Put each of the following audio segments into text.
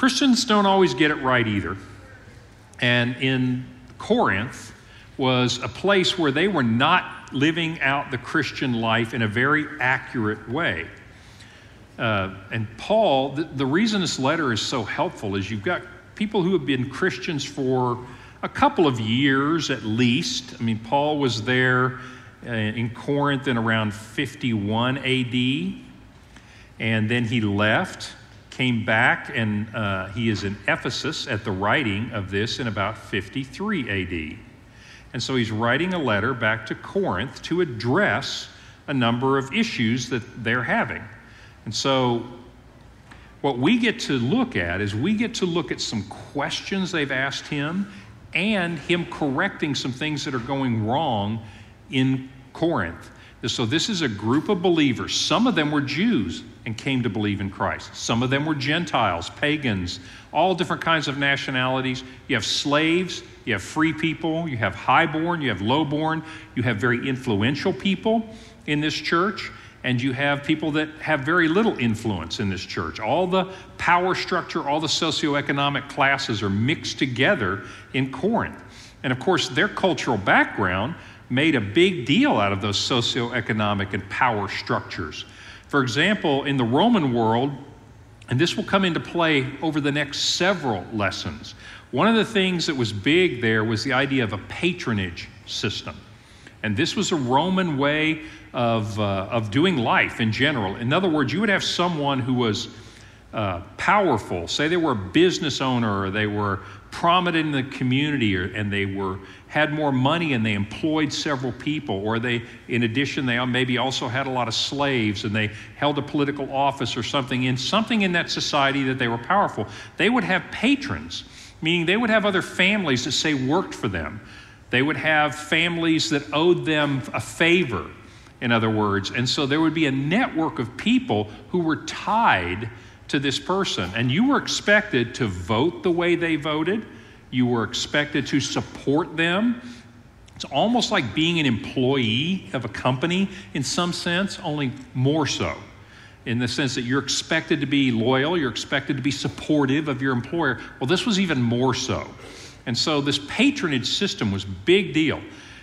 Christians don't always get it right either. And in Corinth was a place where they were not living out the Christian life in a very accurate way. Uh, and Paul, the, the reason this letter is so helpful is you've got people who have been Christians for a couple of years at least. I mean, Paul was there uh, in Corinth in around 51 AD, and then he left, came back, and uh, he is in Ephesus at the writing of this in about 53 AD. And so he's writing a letter back to Corinth to address a number of issues that they're having. And so, what we get to look at is we get to look at some questions they've asked him and him correcting some things that are going wrong in Corinth. So, this is a group of believers. Some of them were Jews and came to believe in Christ, some of them were Gentiles, pagans, all different kinds of nationalities. You have slaves, you have free people, you have highborn, you have lowborn, you have very influential people in this church and you have people that have very little influence in this church. All the power structure, all the socioeconomic classes are mixed together in Corinth. And of course, their cultural background made a big deal out of those socioeconomic and power structures. For example, in the Roman world, and this will come into play over the next several lessons, one of the things that was big there was the idea of a patronage system. And this was a Roman way of, uh, of doing life in general. In other words, you would have someone who was uh, powerful, say they were a business owner or they were prominent in the community or, and they were had more money and they employed several people or they in addition they maybe also had a lot of slaves and they held a political office or something in something in that society that they were powerful they would have patrons meaning they would have other families that say worked for them they would have families that owed them a favor in other words. And so there would be a network of people who were tied to this person. And you were expected to vote the way they voted, you were expected to support them. It's almost like being an employee of a company in some sense, only more so. In the sense that you're expected to be loyal, you're expected to be supportive of your employer. Well, this was even more so. And so this patronage system was big deal.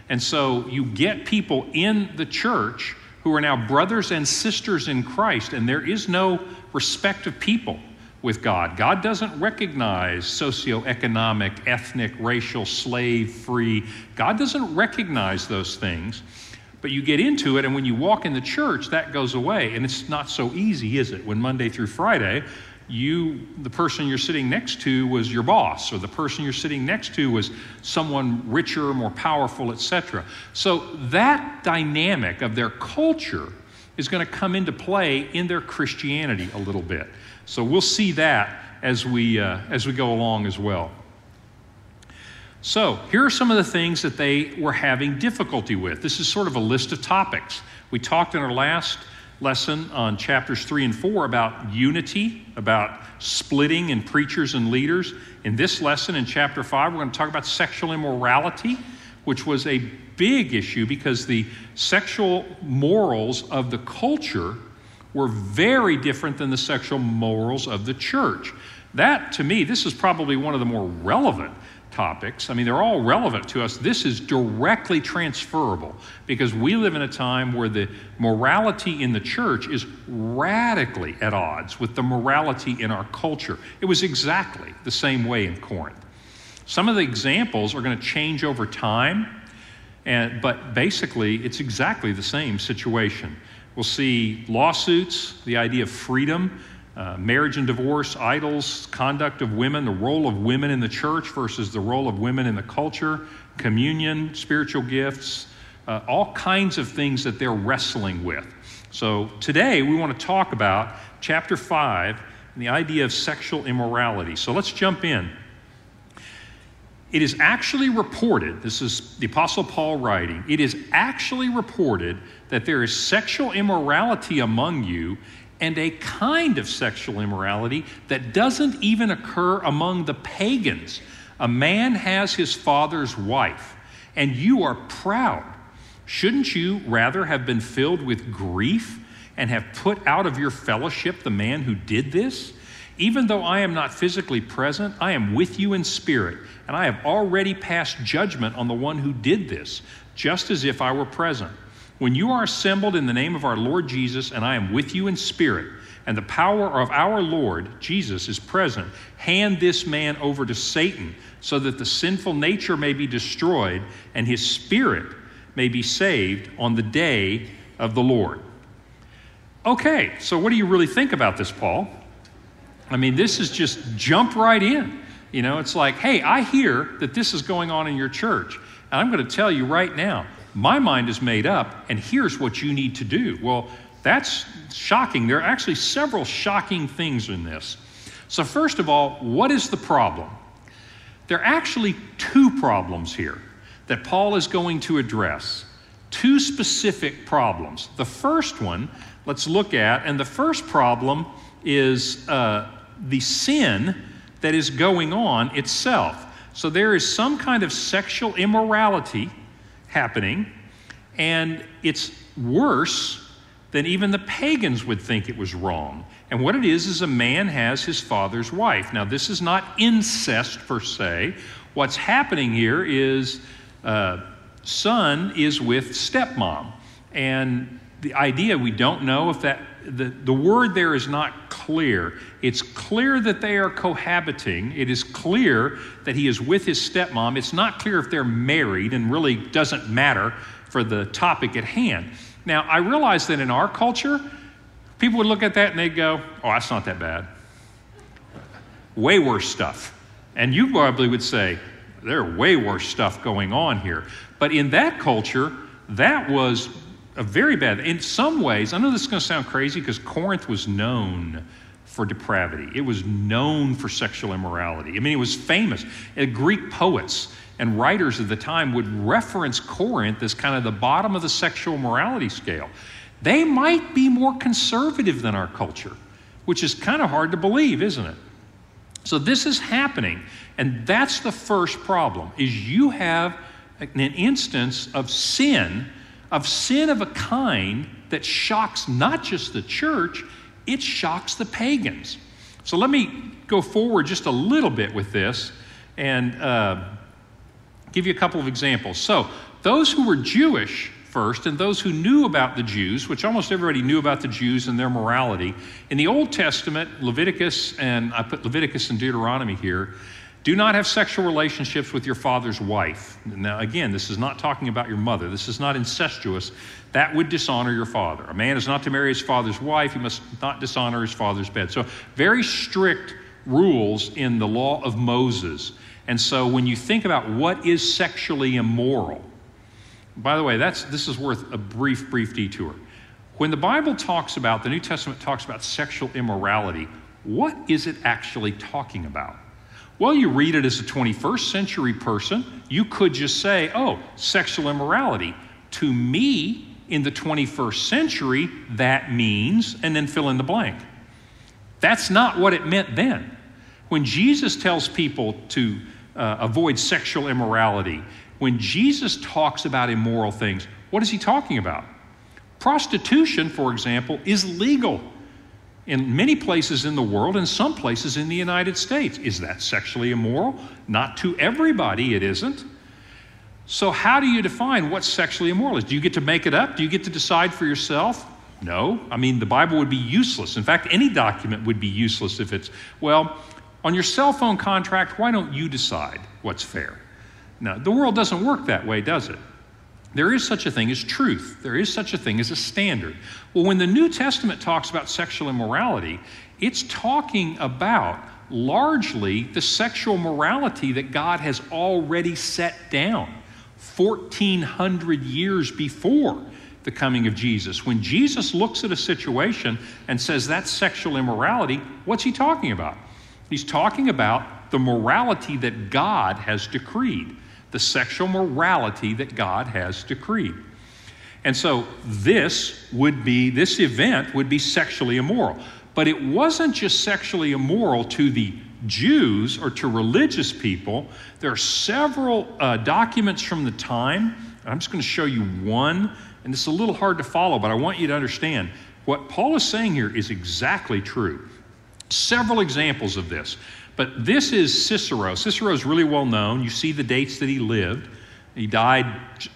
And so you get people in the church who are now brothers and sisters in Christ, and there is no respect of people with God. God doesn't recognize socioeconomic, ethnic, racial, slave free. God doesn't recognize those things. But you get into it, and when you walk in the church, that goes away. And it's not so easy, is it? When Monday through Friday, you the person you're sitting next to was your boss or the person you're sitting next to was someone richer more powerful etc so that dynamic of their culture is going to come into play in their christianity a little bit. So we'll see that as we uh, as we go along as well. So here are some of the things that they were having difficulty with. This is sort of a list of topics. We talked in our last lesson on chapters 3 and 4 about unity, about splitting in preachers and leaders. In this lesson, in chapter 5, we're going to talk about sexual immorality, which was a big issue because the sexual morals of the culture were very different than the sexual morals of the church. That, to me, this is probably one of the more relevant topics. I mean, they're all relevant to us. This is directly transferable because we live in a time where the morality in the church is radically at odds with the morality in our culture. It was exactly the same way in Corinth. Some of the examples are going to change over time, and, but basically, it's exactly the same situation. We'll see lawsuits, the idea of freedom uh, marriage and divorce, idols, conduct of women, the role of women in the church versus the role of women in the culture, communion, spiritual gifts, uh, all kinds of things that they're wrestling with. So today we want to talk about chapter 5 and the idea of sexual immorality. So let's jump in. It is actually reported, this is the Apostle Paul writing, it is actually reported that there is sexual immorality among you and a kind of sexual immorality that doesn't even occur among the pagans. A man has his father's wife, and you are proud. Shouldn't you rather have been filled with grief and have put out of your fellowship the man who did this? Even though I am not physically present, I am with you in spirit, and I have already passed judgment on the one who did this, just as if I were present. When you are assembled in the name of our Lord Jesus, and I am with you in spirit, and the power of our Lord Jesus is present, hand this man over to Satan, so that the sinful nature may be destroyed, and his spirit may be saved on the day of the Lord. Okay, so what do you really think about this, Paul? I mean, this is just jump right in. You know, it's like, hey, I hear that this is going on in your church. And I'm going to tell you right now, my mind is made up, and here's what you need to do. Well, that's shocking. There are actually several shocking things in this. So, first of all, what is the problem? There are actually two problems here that Paul is going to address. Two specific problems. The first one, let's look at, and the first problem is uh, the sin that is going on itself. So there is some kind of sexual immorality happening, and it's worse than even the pagans would think it was wrong. And what it is is a man has his father's wife. Now, this is not incest per se. What's happening here is uh, son is with stepmom. And the idea, we don't know if that the, the word there is not clear. It's clear that they are cohabiting. It is clear that he is with his stepmom. It's not clear if they're married and really doesn't matter for the topic at hand. Now, I realize that in our culture, people would look at that and they'd go, oh, that's not that bad. Way worse stuff. And you probably would say, there are way worse stuff going on here. But in that culture, that was a very bad. In some ways, I know this is going to sound crazy because Corinth was known for depravity. It was known for sexual immorality. I mean, it was famous. Uh, Greek poets and writers of the time would reference Corinth as kind of the bottom of the sexual morality scale. They might be more conservative than our culture, which is kind of hard to believe, isn't it? So this is happening, and that's the first problem is you have an instance of sin of sin of a kind that shocks not just the church, it shocks the pagans. So let me go forward just a little bit with this and uh, give you a couple of examples. So, those who were Jewish first and those who knew about the Jews, which almost everybody knew about the Jews and their morality, in the Old Testament, Leviticus, and I put Leviticus and Deuteronomy here, do not have sexual relationships with your father's wife. Now, again, this is not talking about your mother. This is not incestuous. That would dishonor your father. A man is not to marry his father's wife. He must not dishonor his father's bed. So, very strict rules in the law of Moses. And so, when you think about what is sexually immoral, by the way, that's, this is worth a brief, brief detour. When the Bible talks about, the New Testament talks about sexual immorality, what is it actually talking about? Well, you read it as a 21st century person, you could just say, oh, sexual immorality. To me, in the 21st century, that means, and then fill in the blank. That's not what it meant then. When Jesus tells people to uh, avoid sexual immorality, when Jesus talks about immoral things, what is he talking about? Prostitution, for example, is legal in many places in the world and some places in the United States. Is that sexually immoral? Not to everybody, it isn't. So, how do you define what sexually immoral is? Do you get to make it up? Do you get to decide for yourself? No. I mean, the Bible would be useless. In fact, any document would be useless if it's, well, on your cell phone contract, why don't you decide what's fair? No, the world doesn't work that way, does it? There is such a thing as truth. There is such a thing as a standard. Well, when the New Testament talks about sexual immorality, it's talking about largely the sexual morality that God has already set down 1,400 years before the coming of Jesus. When Jesus looks at a situation and says that's sexual immorality, what's he talking about? He's talking about the morality that God has decreed the sexual morality that God has decreed. And so this would be, this event would be sexually immoral. But it wasn't just sexually immoral to the Jews or to religious people. There are several uh, documents from the time. I'm just going to show you one, and it's a little hard to follow, but I want you to understand what Paul is saying here is exactly true. Several examples of this. But this is Cicero. Cicero is really well known. You see the dates that he lived. He died,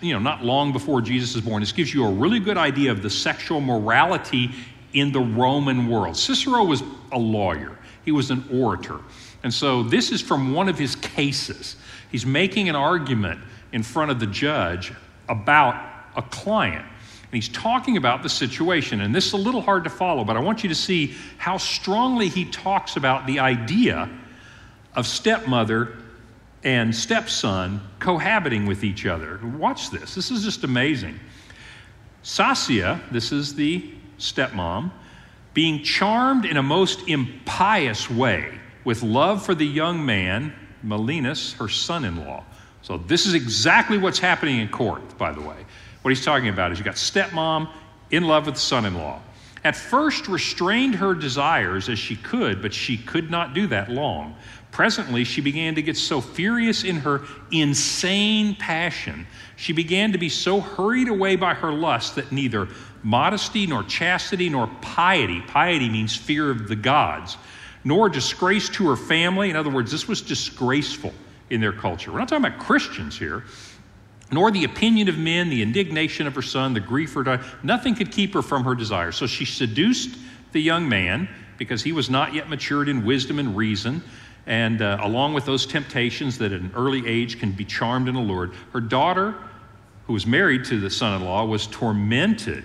you know, not long before Jesus was born. This gives you a really good idea of the sexual morality in the Roman world. Cicero was a lawyer, he was an orator. And so this is from one of his cases. He's making an argument in front of the judge about a client. And he's talking about the situation. And this is a little hard to follow, but I want you to see how strongly he talks about the idea of stepmother and stepson cohabiting with each other. Watch this. This is just amazing. Sassia, this is the stepmom, being charmed in a most impious way with love for the young man, Melinus, her son in law. So, this is exactly what's happening in Corinth, by the way. What he's talking about is you got stepmom in love with son in law. At first, restrained her desires as she could, but she could not do that long. Presently, she began to get so furious in her insane passion, she began to be so hurried away by her lust that neither modesty nor chastity nor piety, piety means fear of the gods, nor disgrace to her family. In other words, this was disgraceful in their culture. We're not talking about Christians here. Nor the opinion of men, the indignation of her son, the grief her, nothing could keep her from her desire. So she seduced the young man because he was not yet matured in wisdom and reason. And uh, along with those temptations that at an early age can be charmed and allured, her daughter, who was married to the son in law, was tormented.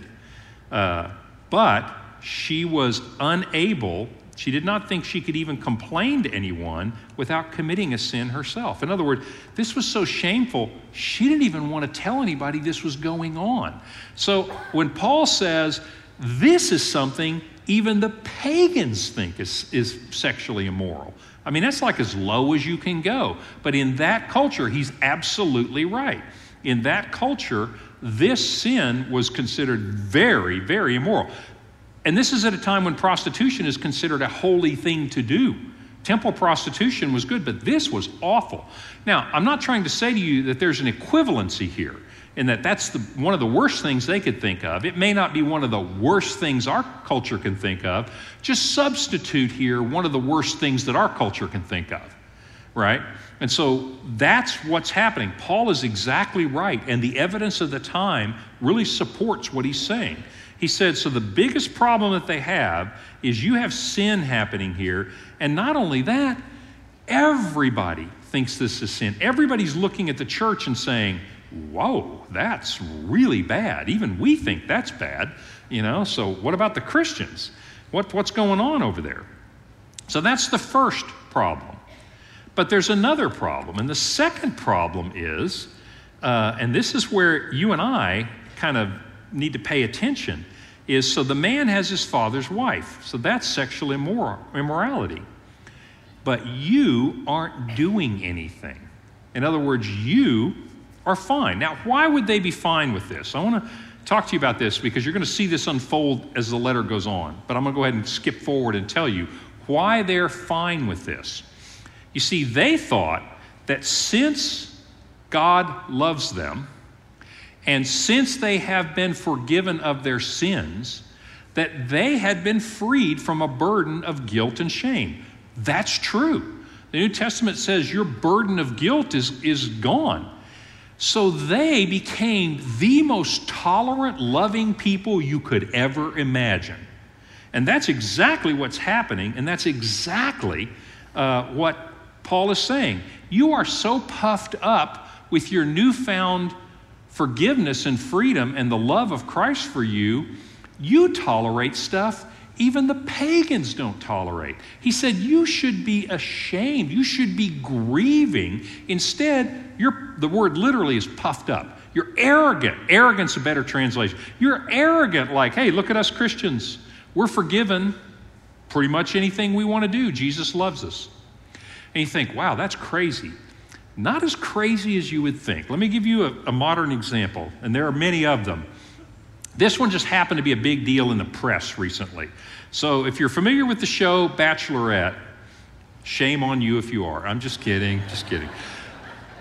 Uh, but she was unable, she did not think she could even complain to anyone without committing a sin herself. In other words, this was so shameful, she didn't even want to tell anybody this was going on. So when Paul says, this is something even the pagans think is, is sexually immoral. I mean, that's like as low as you can go. But in that culture, he's absolutely right. In that culture, this sin was considered very, very immoral. And this is at a time when prostitution is considered a holy thing to do. Temple prostitution was good, but this was awful. Now, I'm not trying to say to you that there's an equivalency here and that that's the, one of the worst things they could think of. It may not be one of the worst things our culture can think of. Just substitute here one of the worst things that our culture can think of, right? And so that's what's happening. Paul is exactly right, and the evidence of the time really supports what he's saying. He said, So the biggest problem that they have is you have sin happening here, and not only that, everybody thinks this is sin. Everybody's looking at the church and saying, whoa, that's really bad. Even we think that's bad, you know. So, what about the Christians? What, what's going on over there? So, that's the first problem. But there's another problem. And the second problem is, uh, and this is where you and I kind of need to pay attention, is so the man has his father's wife. So, that's sexual immor- immorality. But you aren't doing anything. In other words, you are fine. Now, why would they be fine with this? I want to talk to you about this because you're going to see this unfold as the letter goes on. But I'm going to go ahead and skip forward and tell you why they're fine with this. You see, they thought that since God loves them, and since they have been forgiven of their sins, that they had been freed from a burden of guilt and shame. That's true. The New Testament says your burden of guilt is, is gone. So they became the most tolerant, loving people you could ever imagine. And that's exactly what's happening, and that's exactly uh, what Paul is saying. You are so puffed up with your newfound forgiveness and freedom and the love of Christ for you, you tolerate stuff even the pagans don't tolerate. He said, You should be ashamed. You should be grieving. Instead, you're, the word literally is puffed up. You're arrogant. Arrogance a better translation. You're arrogant, like, hey, look at us Christians. We're forgiven pretty much anything we want to do. Jesus loves us. And you think, wow, that's crazy. Not as crazy as you would think. Let me give you a, a modern example, and there are many of them. This one just happened to be a big deal in the press recently. So if you're familiar with the show Bachelorette, shame on you if you are. I'm just kidding, just kidding.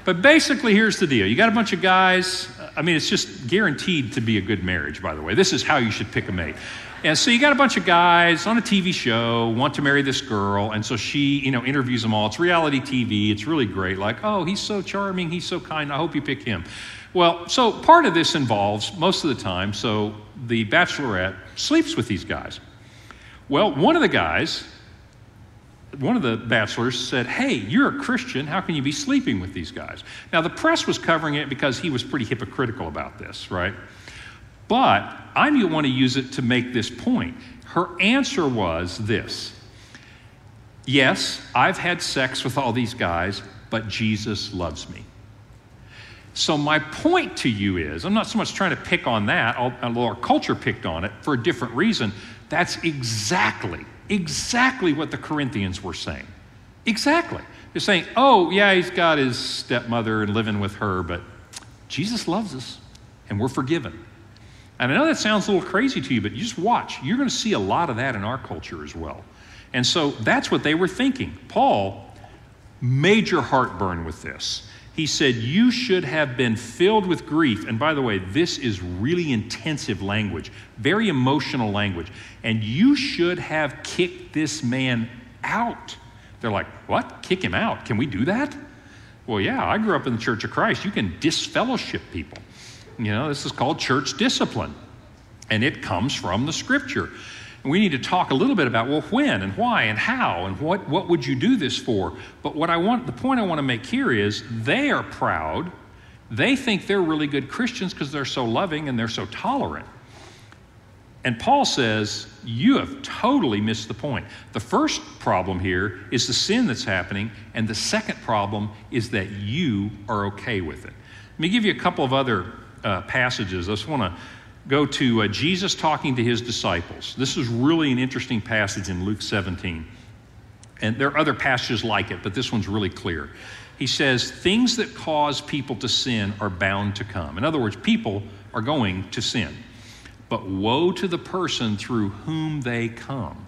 But basically, here's the deal you got a bunch of guys, I mean, it's just guaranteed to be a good marriage, by the way. This is how you should pick a mate. And so you got a bunch of guys on a TV show want to marry this girl, and so she, you know, interviews them all. It's reality TV. It's really great. Like, oh, he's so charming, he's so kind. I hope you pick him. Well, so part of this involves most of the time. So the bachelorette sleeps with these guys. Well, one of the guys, one of the bachelors said, Hey, you're a Christian. How can you be sleeping with these guys? Now, the press was covering it because he was pretty hypocritical about this, right? But I want to use it to make this point. Her answer was this Yes, I've had sex with all these guys, but Jesus loves me. So, my point to you is I'm not so much trying to pick on that, although our culture picked on it for a different reason. That's exactly, exactly what the Corinthians were saying. Exactly. They're saying, oh, yeah, he's got his stepmother and living with her, but Jesus loves us and we're forgiven. And I know that sounds a little crazy to you, but you just watch. You're going to see a lot of that in our culture as well. And so that's what they were thinking. Paul, major heartburn with this. He said, You should have been filled with grief. And by the way, this is really intensive language, very emotional language. And you should have kicked this man out. They're like, What? Kick him out? Can we do that? Well, yeah, I grew up in the Church of Christ. You can disfellowship people. You know, this is called church discipline, and it comes from the scripture. We need to talk a little bit about, well, when and why and how and what, what would you do this for? But what I want, the point I want to make here is they are proud. They think they're really good Christians because they're so loving and they're so tolerant. And Paul says, You have totally missed the point. The first problem here is the sin that's happening, and the second problem is that you are okay with it. Let me give you a couple of other uh, passages. I just want to go to uh, Jesus talking to his disciples. This is really an interesting passage in Luke 17. And there are other passages like it, but this one's really clear. He says, Things that cause people to sin are bound to come. In other words, people are going to sin. But woe to the person through whom they come.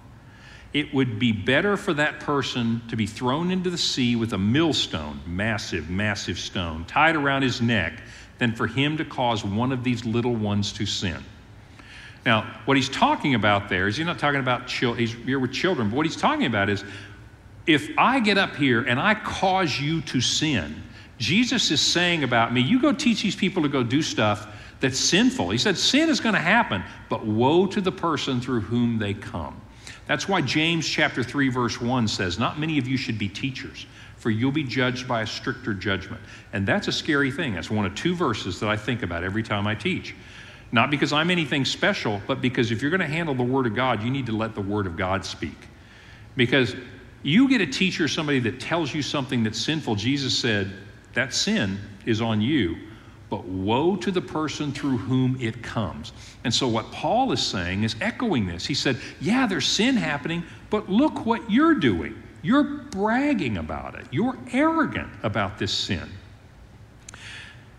It would be better for that person to be thrown into the sea with a millstone, massive, massive stone, tied around his neck than for him to cause one of these little ones to sin. Now, what he's talking about there is he's not talking about children, he's here with children, but what he's talking about is if I get up here and I cause you to sin, Jesus is saying about me, you go teach these people to go do stuff that's sinful. He said, sin is going to happen, but woe to the person through whom they come. That's why James chapter 3 verse 1 says, not many of you should be teachers for you'll be judged by a stricter judgment. And that's a scary thing. That's one of two verses that I think about every time I teach. Not because I'm anything special, but because if you're going to handle the Word of God, you need to let the Word of God speak. Because you get a teacher, somebody that tells you something that's sinful, Jesus said, that sin is on you, but woe to the person through whom it comes. And so, what Paul is saying is echoing this. He said, Yeah, there's sin happening, but look what you're doing. You're bragging about it. You're arrogant about this sin.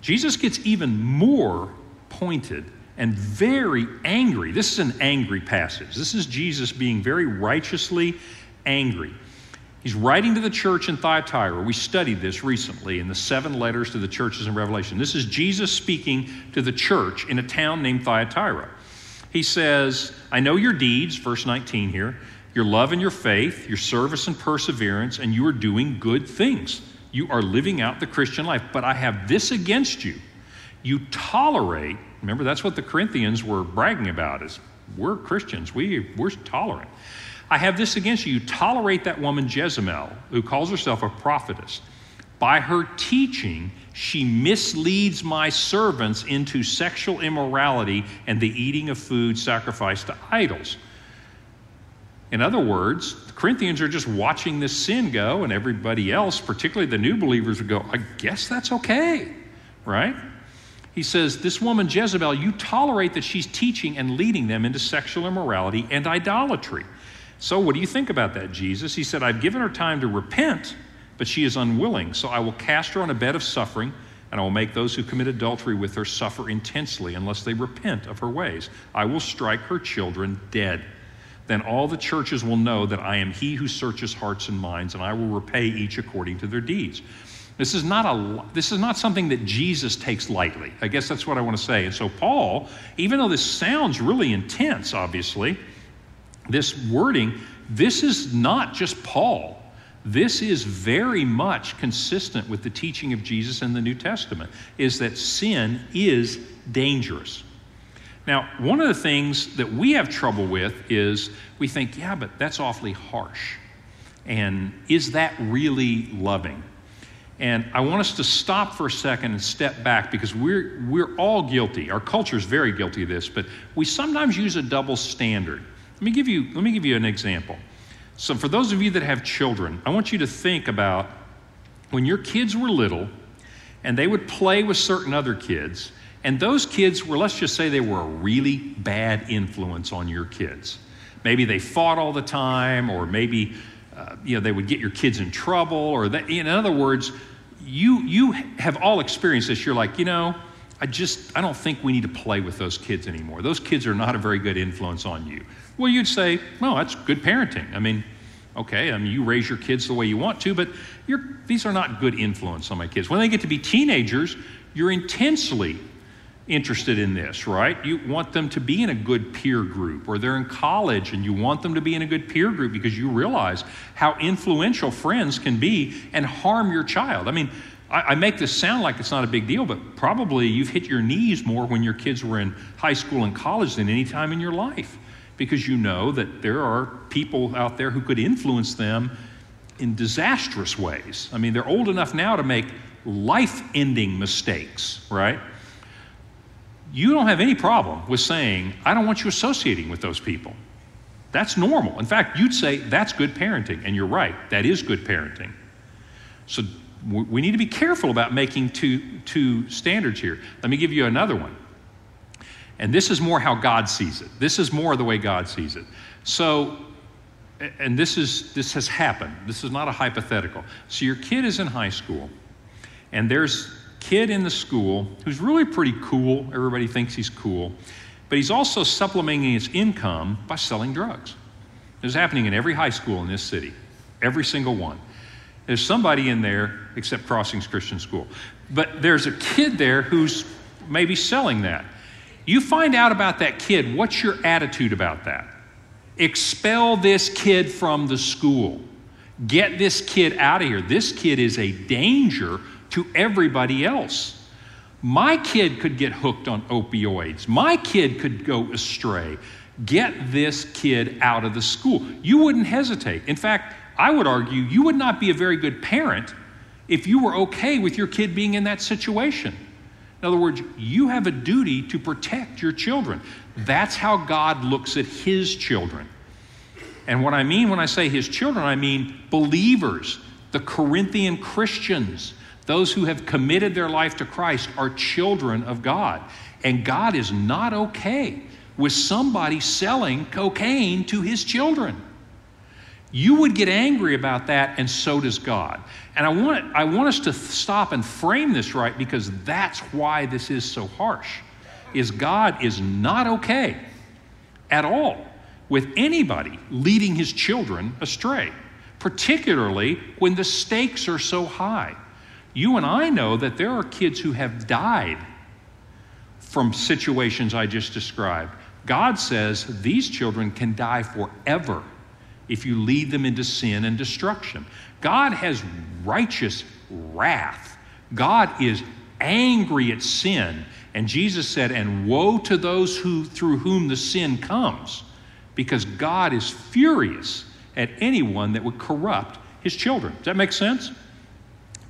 Jesus gets even more pointed and very angry. This is an angry passage. This is Jesus being very righteously angry. He's writing to the church in Thyatira. We studied this recently in the seven letters to the churches in Revelation. This is Jesus speaking to the church in a town named Thyatira. He says, I know your deeds, verse 19 here your love and your faith, your service and perseverance, and you are doing good things. You are living out the Christian life. But I have this against you. You tolerate, remember that's what the Corinthians were bragging about is we're Christians. We, we're tolerant. I have this against you. You tolerate that woman Jezebel, who calls herself a prophetess. By her teaching, she misleads my servants into sexual immorality and the eating of food sacrificed to idols. In other words, the Corinthians are just watching this sin go, and everybody else, particularly the new believers, would go, I guess that's okay, right? He says, This woman, Jezebel, you tolerate that she's teaching and leading them into sexual immorality and idolatry. So, what do you think about that, Jesus? He said, I've given her time to repent, but she is unwilling. So, I will cast her on a bed of suffering, and I will make those who commit adultery with her suffer intensely unless they repent of her ways. I will strike her children dead then all the churches will know that I am he who searches hearts and minds, and I will repay each according to their deeds. This is not a this is not something that Jesus takes lightly. I guess that's what I want to say. And so Paul, even though this sounds really intense, obviously, this wording, this is not just Paul. This is very much consistent with the teaching of Jesus in the New Testament is that sin is dangerous. Now, one of the things that we have trouble with is we think, yeah, but that's awfully harsh. And is that really loving? And I want us to stop for a second and step back because we're, we're all guilty. Our culture is very guilty of this, but we sometimes use a double standard. Let me give you, let me give you an example. So, for those of you that have children, I want you to think about when your kids were little and they would play with certain other kids, and those kids were, let's just say, they were a really bad influence on your kids. Maybe they fought all the time, or maybe uh, you know, they would get your kids in trouble, or that, in other words, you, you have all experienced this. You're like, you know, I just, I don't think we need to play with those kids anymore. Those kids are not a very good influence on you. Well, you'd say, well, that's good parenting. I mean, okay, I mean, you raise your kids the way you want to, but these are not good influence on my kids. When they get to be teenagers, you're intensely interested in this, right? You want them to be in a good peer group, or they're in college and you want them to be in a good peer group because you realize how influential friends can be and harm your child. I mean, I, I make this sound like it's not a big deal, but probably you've hit your knees more when your kids were in high school and college than any time in your life because you know that there are people out there who could influence them in disastrous ways. I mean, they're old enough now to make life ending mistakes, right? You don't have any problem with saying, I don't want you associating with those people. That's normal. In fact, you'd say that's good parenting, and you're right, that is good parenting. So we need to be careful about making two, two standards here. Let me give you another one. And this is more how God sees it. This is more the way God sees it. So, and this is this has happened. This is not a hypothetical. So your kid is in high school, and there's kid in the school who's really pretty cool. Everybody thinks he's cool. But he's also supplementing his income by selling drugs. Is happening in every high school in this city, every single one. There's somebody in there, except Crossings Christian School. But there's a kid there who's maybe selling that. You find out about that kid, what's your attitude about that? Expel this kid from the school. Get this kid out of here. This kid is a danger to everybody else. My kid could get hooked on opioids. My kid could go astray. Get this kid out of the school. You wouldn't hesitate. In fact, I would argue you would not be a very good parent if you were okay with your kid being in that situation. In other words, you have a duty to protect your children. That's how God looks at his children. And what I mean when I say his children, I mean believers, the Corinthian Christians. Those who have committed their life to Christ are children of God. And God is not okay with somebody selling cocaine to his children. You would get angry about that, and so does God. And I want, I want us to stop and frame this right because that's why this is so harsh. Is God is not okay at all with anybody leading his children astray, particularly when the stakes are so high. You and I know that there are kids who have died from situations I just described. God says these children can die forever if you lead them into sin and destruction. God has righteous wrath. God is angry at sin. And Jesus said, And woe to those who, through whom the sin comes, because God is furious at anyone that would corrupt his children. Does that make sense?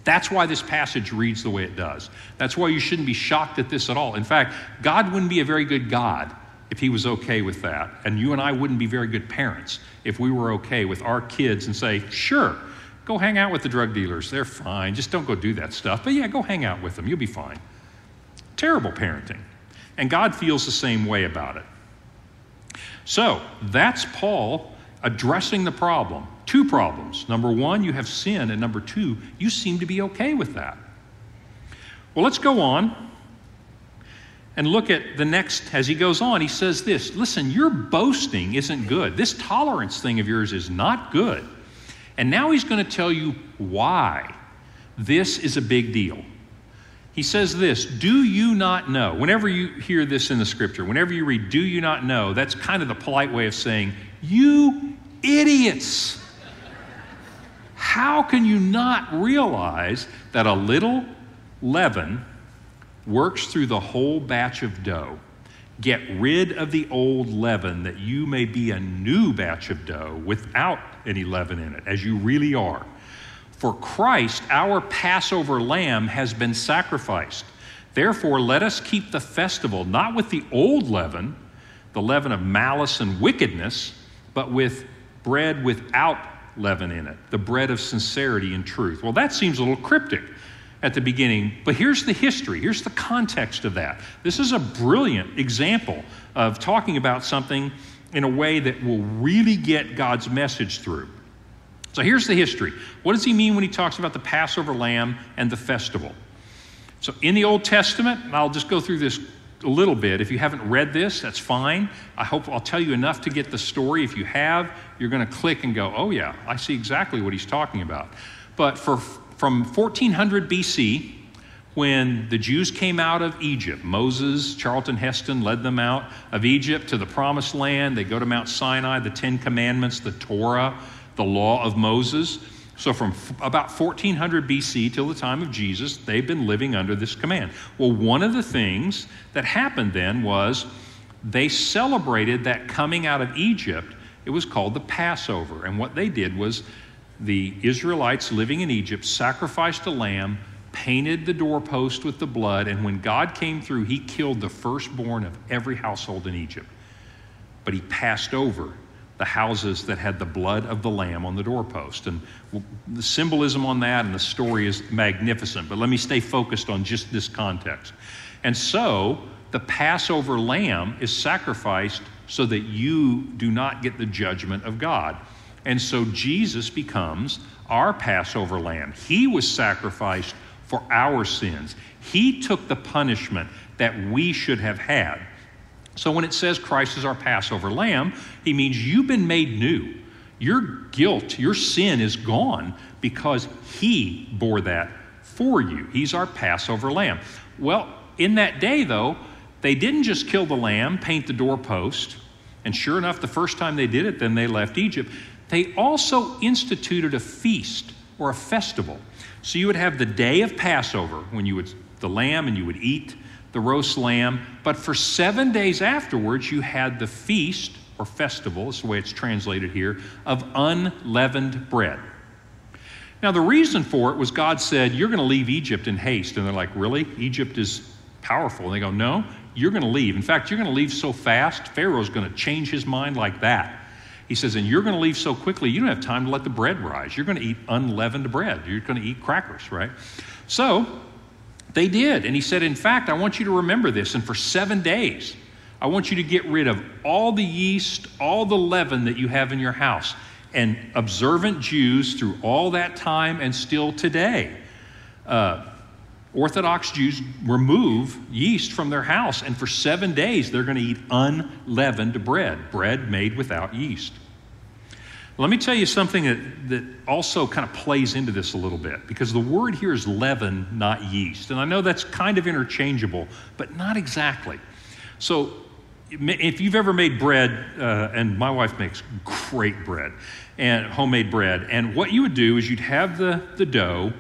That's why this passage reads the way it does. That's why you shouldn't be shocked at this at all. In fact, God wouldn't be a very good God if He was okay with that. And you and I wouldn't be very good parents if we were okay with our kids and say, sure, go hang out with the drug dealers. They're fine. Just don't go do that stuff. But yeah, go hang out with them. You'll be fine. Terrible parenting. And God feels the same way about it. So that's Paul addressing the problem. Two problems. Number one, you have sin, and number two, you seem to be okay with that. Well, let's go on and look at the next, as he goes on, he says this Listen, your boasting isn't good. This tolerance thing of yours is not good. And now he's going to tell you why. This is a big deal. He says this Do you not know? Whenever you hear this in the scripture, whenever you read, Do you not know? That's kind of the polite way of saying, You idiots. How can you not realize that a little leaven works through the whole batch of dough? Get rid of the old leaven that you may be a new batch of dough without any leaven in it, as you really are. For Christ, our Passover lamb, has been sacrificed. Therefore, let us keep the festival not with the old leaven, the leaven of malice and wickedness, but with bread without leaven in it, the bread of sincerity and truth. Well, that seems a little cryptic at the beginning, but here's the history, here's the context of that. This is a brilliant example of talking about something in a way that will really get God's message through. So here's the history. What does he mean when he talks about the Passover lamb and the festival? So in the Old Testament, I'll just go through this a little bit. If you haven't read this, that's fine. I hope I'll tell you enough to get the story. If you have, you're going to click and go, oh, yeah, I see exactly what he's talking about. But for, from 1400 BC, when the Jews came out of Egypt, Moses, Charlton Heston led them out of Egypt to the promised land. They go to Mount Sinai, the Ten Commandments, the Torah, the law of Moses. So, from about 1400 BC till the time of Jesus, they've been living under this command. Well, one of the things that happened then was they celebrated that coming out of Egypt. It was called the Passover. And what they did was the Israelites living in Egypt sacrificed a lamb, painted the doorpost with the blood, and when God came through, he killed the firstborn of every household in Egypt. But he passed over the houses that had the blood of the lamb on the doorpost. And the symbolism on that and the story is magnificent, but let me stay focused on just this context. And so, the Passover lamb is sacrificed so that you do not get the judgment of God. And so, Jesus becomes our Passover lamb. He was sacrificed for our sins, He took the punishment that we should have had. So when it says Christ is our Passover lamb, he means you've been made new. Your guilt, your sin is gone because he bore that for you. He's our Passover lamb. Well, in that day, though, they didn't just kill the lamb, paint the doorpost, and sure enough, the first time they did it, then they left Egypt. They also instituted a feast or a festival. So you would have the day of Passover when you would the lamb and you would eat the roast lamb. But for seven days afterwards, you had the feast or festival, is the way it's translated here, of unleavened bread. Now, the reason for it was God said, You're going to leave Egypt in haste. And they're like, Really? Egypt is powerful. And they go, No, you're going to leave. In fact, you're going to leave so fast, Pharaoh's going to change his mind like that. He says, And you're going to leave so quickly, you don't have time to let the bread rise. You're going to eat unleavened bread. You're going to eat crackers, right? So, they did. And he said, In fact, I want you to remember this. And for seven days, I want you to get rid of all the yeast, all the leaven that you have in your house. And observant Jews through all that time and still today, uh, Orthodox Jews remove yeast from their house. And for seven days, they're going to eat unleavened bread, bread made without yeast. Let me tell you something that, that also kind of plays into this a little bit because the word here is leaven, not yeast. And I know that's kind of interchangeable, but not exactly. So, if you've ever made bread, uh, and my wife makes great bread and homemade bread, and what you would do is you'd have the, the dough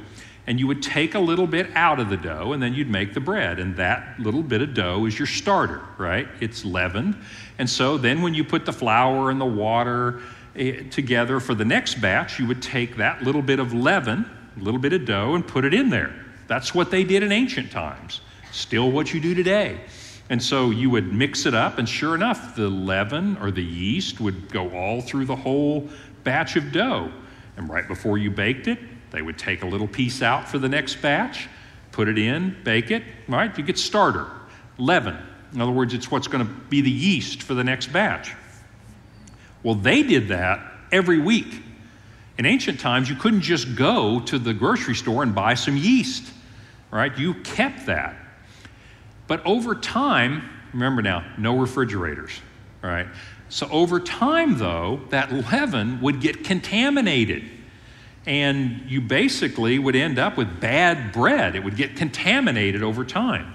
and you would take a little bit out of the dough and then you'd make the bread. And that little bit of dough is your starter, right? It's leavened. And so then when you put the flour and the water, Eh, together for the next batch, you would take that little bit of leaven, a little bit of dough, and put it in there. That's what they did in ancient times. Still what you do today. And so you would mix it up, and sure enough, the leaven or the yeast would go all through the whole batch of dough. And right before you baked it, they would take a little piece out for the next batch, put it in, bake it, right? You get starter, leaven. In other words, it's what's going to be the yeast for the next batch. Well, they did that every week. In ancient times, you couldn't just go to the grocery store and buy some yeast, right? You kept that. But over time, remember now, no refrigerators, right? So over time, though, that leaven would get contaminated. And you basically would end up with bad bread. It would get contaminated over time.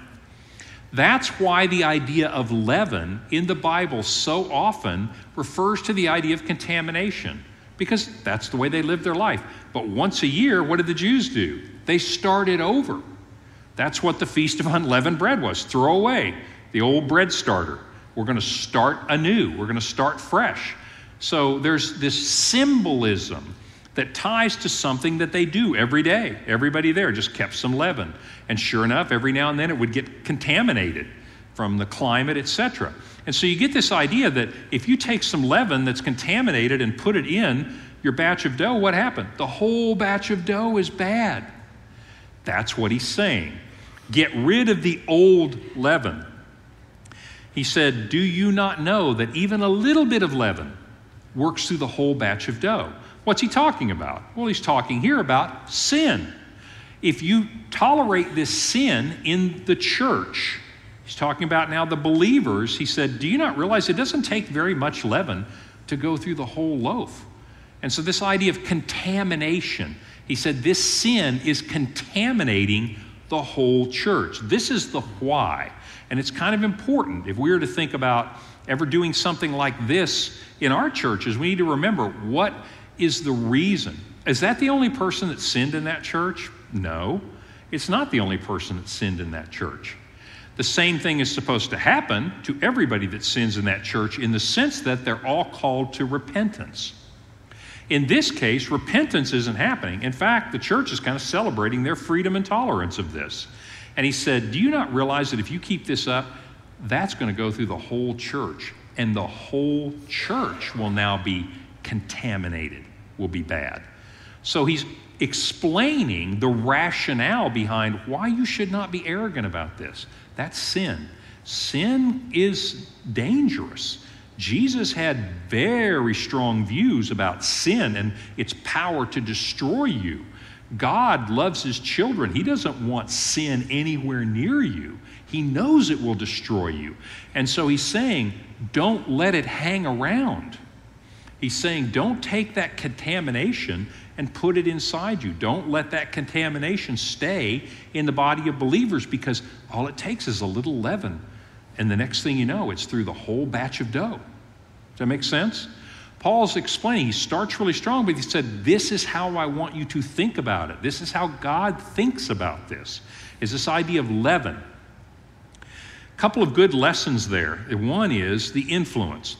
That's why the idea of leaven in the Bible so often refers to the idea of contamination, because that's the way they lived their life. But once a year, what did the Jews do? They started over. That's what the Feast of Unleavened Bread was throw away the old bread starter. We're going to start anew, we're going to start fresh. So there's this symbolism that ties to something that they do every day. Everybody there just kept some leaven. And sure enough, every now and then it would get contaminated from the climate, etc. And so you get this idea that if you take some leaven that's contaminated and put it in your batch of dough, what happened? The whole batch of dough is bad. That's what he's saying. Get rid of the old leaven. He said, Do you not know that even a little bit of leaven works through the whole batch of dough? What's he talking about? Well, he's talking here about sin. If you tolerate this sin in the church, he's talking about now the believers. He said, Do you not realize it doesn't take very much leaven to go through the whole loaf? And so, this idea of contamination, he said, this sin is contaminating the whole church. This is the why. And it's kind of important if we were to think about ever doing something like this in our churches, we need to remember what is the reason. Is that the only person that sinned in that church? No, it's not the only person that sinned in that church. The same thing is supposed to happen to everybody that sins in that church in the sense that they're all called to repentance. In this case, repentance isn't happening. In fact, the church is kind of celebrating their freedom and tolerance of this. And he said, Do you not realize that if you keep this up, that's going to go through the whole church? And the whole church will now be contaminated, will be bad. So he's explaining the rationale behind why you should not be arrogant about this. That's sin. Sin is dangerous. Jesus had very strong views about sin and its power to destroy you. God loves his children. He doesn't want sin anywhere near you. He knows it will destroy you. And so he's saying, don't let it hang around. He's saying, don't take that contamination and put it inside you. Don't let that contamination stay in the body of believers because all it takes is a little leaven. And the next thing you know, it's through the whole batch of dough. Does that make sense? Paul's explaining, he starts really strong, but he said, This is how I want you to think about it. This is how God thinks about this, is this idea of leaven. A couple of good lessons there. One is the influence.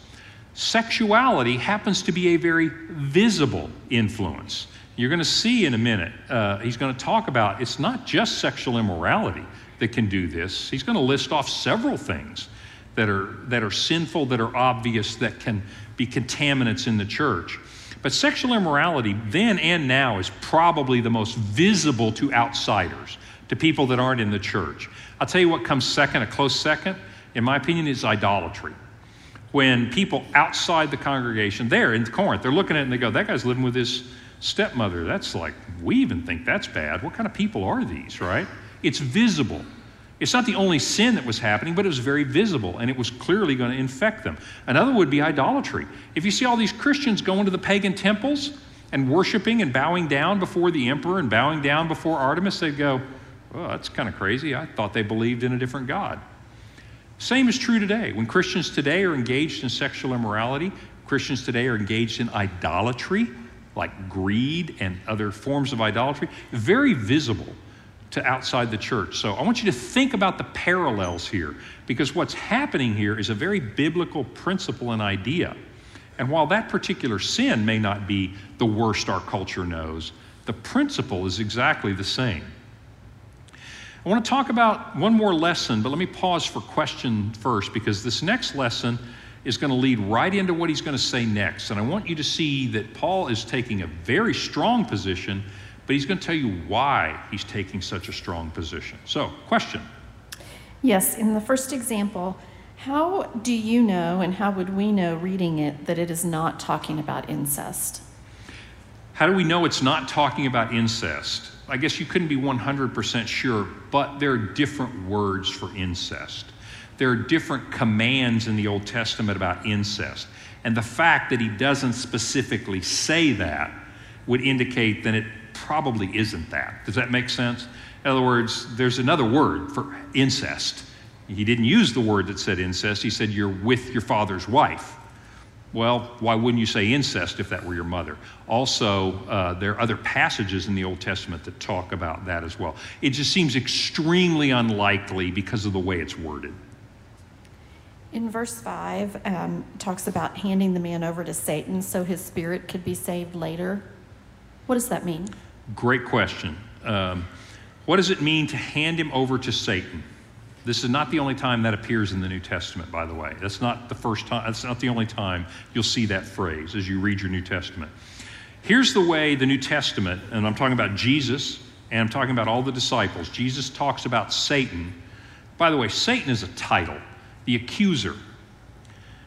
Sexuality happens to be a very visible influence. You're going to see in a minute, uh, he's going to talk about it's not just sexual immorality that can do this. He's going to list off several things that are, that are sinful, that are obvious, that can be contaminants in the church. But sexual immorality, then and now, is probably the most visible to outsiders, to people that aren't in the church. I'll tell you what comes second, a close second, in my opinion, is idolatry. When people outside the congregation, there in Corinth, they're looking at it and they go, that guy's living with his stepmother. That's like, we even think that's bad. What kind of people are these, right? It's visible. It's not the only sin that was happening, but it was very visible and it was clearly going to infect them. Another would be idolatry. If you see all these Christians going to the pagan temples and worshiping and bowing down before the emperor and bowing down before Artemis, they'd go, well, that's kind of crazy. I thought they believed in a different God. Same is true today. When Christians today are engaged in sexual immorality, Christians today are engaged in idolatry, like greed and other forms of idolatry, very visible to outside the church. So I want you to think about the parallels here because what's happening here is a very biblical principle and idea. And while that particular sin may not be the worst our culture knows, the principle is exactly the same. I want to talk about one more lesson, but let me pause for question first because this next lesson is going to lead right into what he's going to say next. And I want you to see that Paul is taking a very strong position but he's going to tell you why he's taking such a strong position. So, question. Yes, in the first example, how do you know and how would we know reading it that it is not talking about incest? How do we know it's not talking about incest? I guess you couldn't be 100% sure, but there are different words for incest. There are different commands in the Old Testament about incest. And the fact that he doesn't specifically say that would indicate then it probably isn't that. Does that make sense? In other words, there's another word for incest. He didn't use the word that said incest, he said you're with your father's wife. Well, why wouldn't you say incest if that were your mother? Also, uh, there are other passages in the Old Testament that talk about that as well. It just seems extremely unlikely because of the way it's worded. In verse 5, um, talks about handing the man over to Satan so his spirit could be saved later. What does that mean? Great question. Um, what does it mean to hand him over to Satan? This is not the only time that appears in the New Testament, by the way. That's not the first time, that's not the only time you'll see that phrase as you read your New Testament. Here's the way the New Testament, and I'm talking about Jesus, and I'm talking about all the disciples. Jesus talks about Satan. By the way, Satan is a title, the accuser,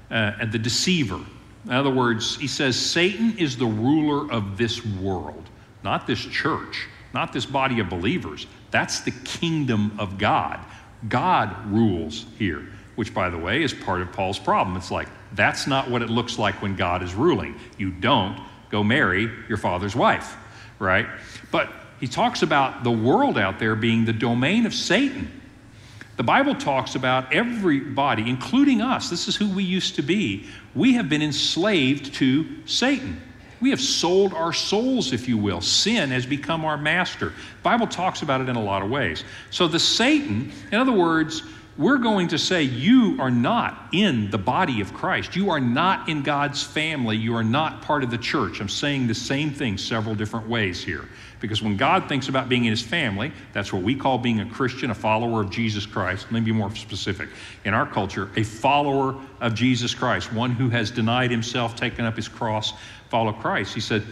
uh, and the deceiver. In other words, he says Satan is the ruler of this world, not this church, not this body of believers. That's the kingdom of God. God rules here, which, by the way, is part of Paul's problem. It's like, that's not what it looks like when God is ruling. You don't go marry your father's wife, right? But he talks about the world out there being the domain of Satan. The Bible talks about everybody, including us. This is who we used to be. We have been enslaved to Satan. We have sold our souls, if you will. Sin has become our master. The Bible talks about it in a lot of ways. So the Satan, in other words, we're going to say you are not in the body of Christ. You are not in God's family. You are not part of the church. I'm saying the same thing several different ways here. Because when God thinks about being in his family, that's what we call being a Christian, a follower of Jesus Christ. Let me be more specific. In our culture, a follower of Jesus Christ, one who has denied himself, taken up his cross, follow Christ. He said,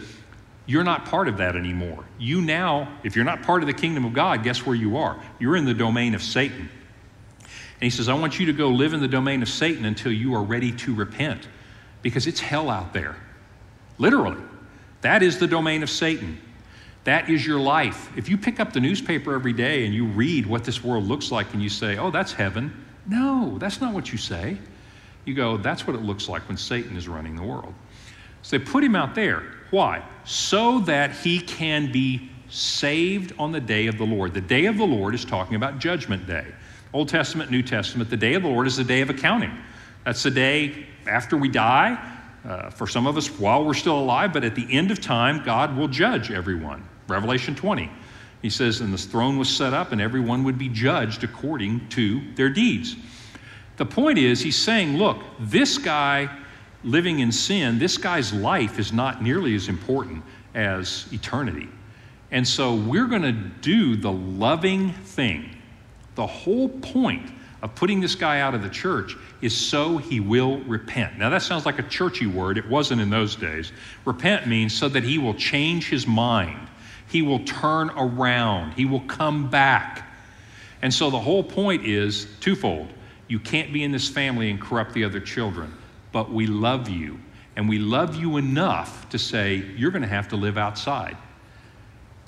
You're not part of that anymore. You now, if you're not part of the kingdom of God, guess where you are? You're in the domain of Satan. And he says, I want you to go live in the domain of Satan until you are ready to repent because it's hell out there. Literally. That is the domain of Satan. That is your life. If you pick up the newspaper every day and you read what this world looks like and you say, oh, that's heaven, no, that's not what you say. You go, that's what it looks like when Satan is running the world. So they put him out there. Why? So that he can be saved on the day of the Lord. The day of the Lord is talking about Judgment Day. Old Testament, New Testament, the day of the Lord is the day of accounting. That's the day after we die, uh, for some of us while we're still alive, but at the end of time, God will judge everyone. Revelation 20. He says, And the throne was set up, and everyone would be judged according to their deeds. The point is, he's saying, Look, this guy living in sin, this guy's life is not nearly as important as eternity. And so we're going to do the loving thing the whole point of putting this guy out of the church is so he will repent. Now, that sounds like a churchy word. It wasn't in those days. Repent means so that he will change his mind, he will turn around, he will come back. And so the whole point is twofold. You can't be in this family and corrupt the other children, but we love you. And we love you enough to say, you're going to have to live outside.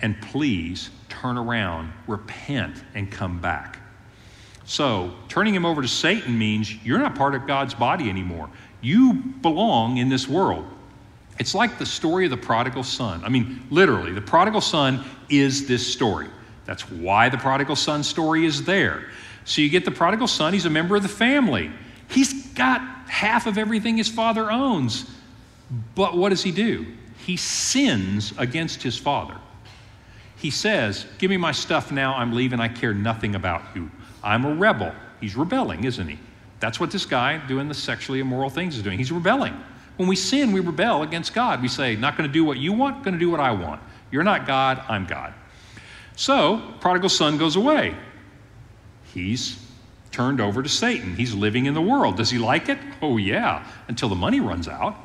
And please turn around, repent, and come back. So, turning him over to Satan means you're not part of God's body anymore. You belong in this world. It's like the story of the prodigal son. I mean, literally, the prodigal son is this story. That's why the prodigal son story is there. So, you get the prodigal son, he's a member of the family. He's got half of everything his father owns. But what does he do? He sins against his father. He says, Give me my stuff now, I'm leaving, I care nothing about you. I'm a rebel. He's rebelling, isn't he? That's what this guy doing the sexually immoral things is doing. He's rebelling. When we sin, we rebel against God. We say, Not going to do what you want, going to do what I want. You're not God, I'm God. So, prodigal son goes away. He's turned over to Satan. He's living in the world. Does he like it? Oh, yeah, until the money runs out.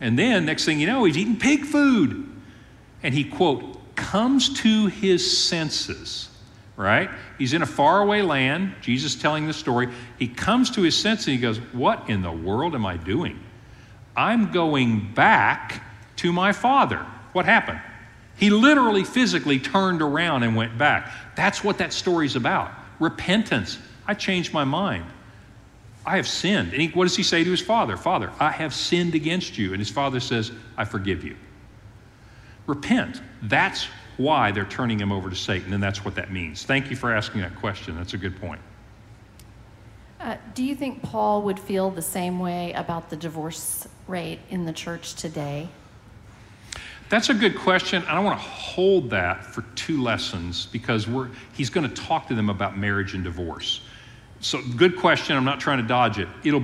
And then, next thing you know, he's eating pig food. And he, quote, comes to his senses, right? He's in a faraway land. Jesus telling the story. He comes to his senses and he goes, What in the world am I doing? I'm going back to my father. What happened? He literally, physically turned around and went back. That's what that story's about repentance. I changed my mind. I have sinned. And he, what does he say to his father? Father, I have sinned against you. And his father says, I forgive you. repent. That's why they're turning him over to Satan, and that's what that means. Thank you for asking that question. That's a good point. Uh, do you think Paul would feel the same way about the divorce rate in the church today? That's a good question. I want to hold that for two lessons because he's going to talk to them about marriage and divorce. So, good question. I'm not trying to dodge it. It'll,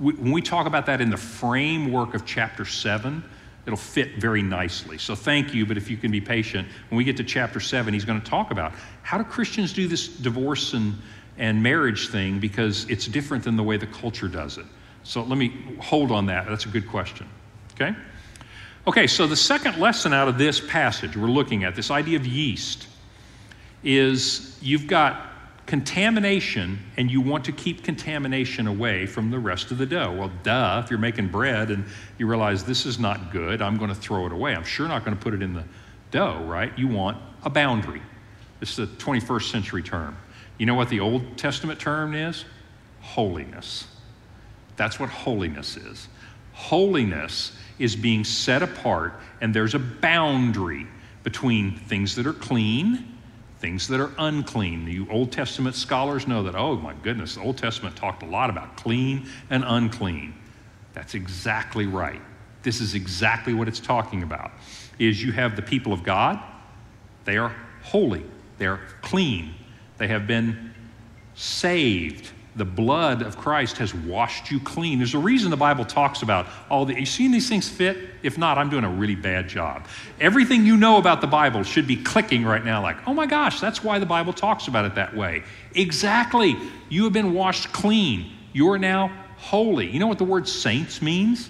when we talk about that in the framework of chapter 7, it'll fit very nicely. So, thank you. But if you can be patient, when we get to chapter 7, he's going to talk about how do Christians do this divorce and and marriage thing because it's different than the way the culture does it. So let me hold on that. That's a good question. Okay? Okay, so the second lesson out of this passage we're looking at, this idea of yeast, is you've got contamination and you want to keep contamination away from the rest of the dough. Well, duh, if you're making bread and you realize this is not good, I'm going to throw it away. I'm sure not going to put it in the dough, right? You want a boundary. It's the 21st century term. You know what the Old Testament term is? Holiness. That's what holiness is. Holiness is being set apart, and there's a boundary between things that are clean, things that are unclean. You Old Testament scholars know that, oh my goodness, the Old Testament talked a lot about clean and unclean. That's exactly right. This is exactly what it's talking about. Is you have the people of God, they are holy, they're clean, they have been saved. The blood of Christ has washed you clean. There's a reason the Bible talks about all the. You seen these things fit? If not, I'm doing a really bad job. Everything you know about the Bible should be clicking right now, like, oh my gosh, that's why the Bible talks about it that way. Exactly. You have been washed clean. You are now holy. You know what the word saints means?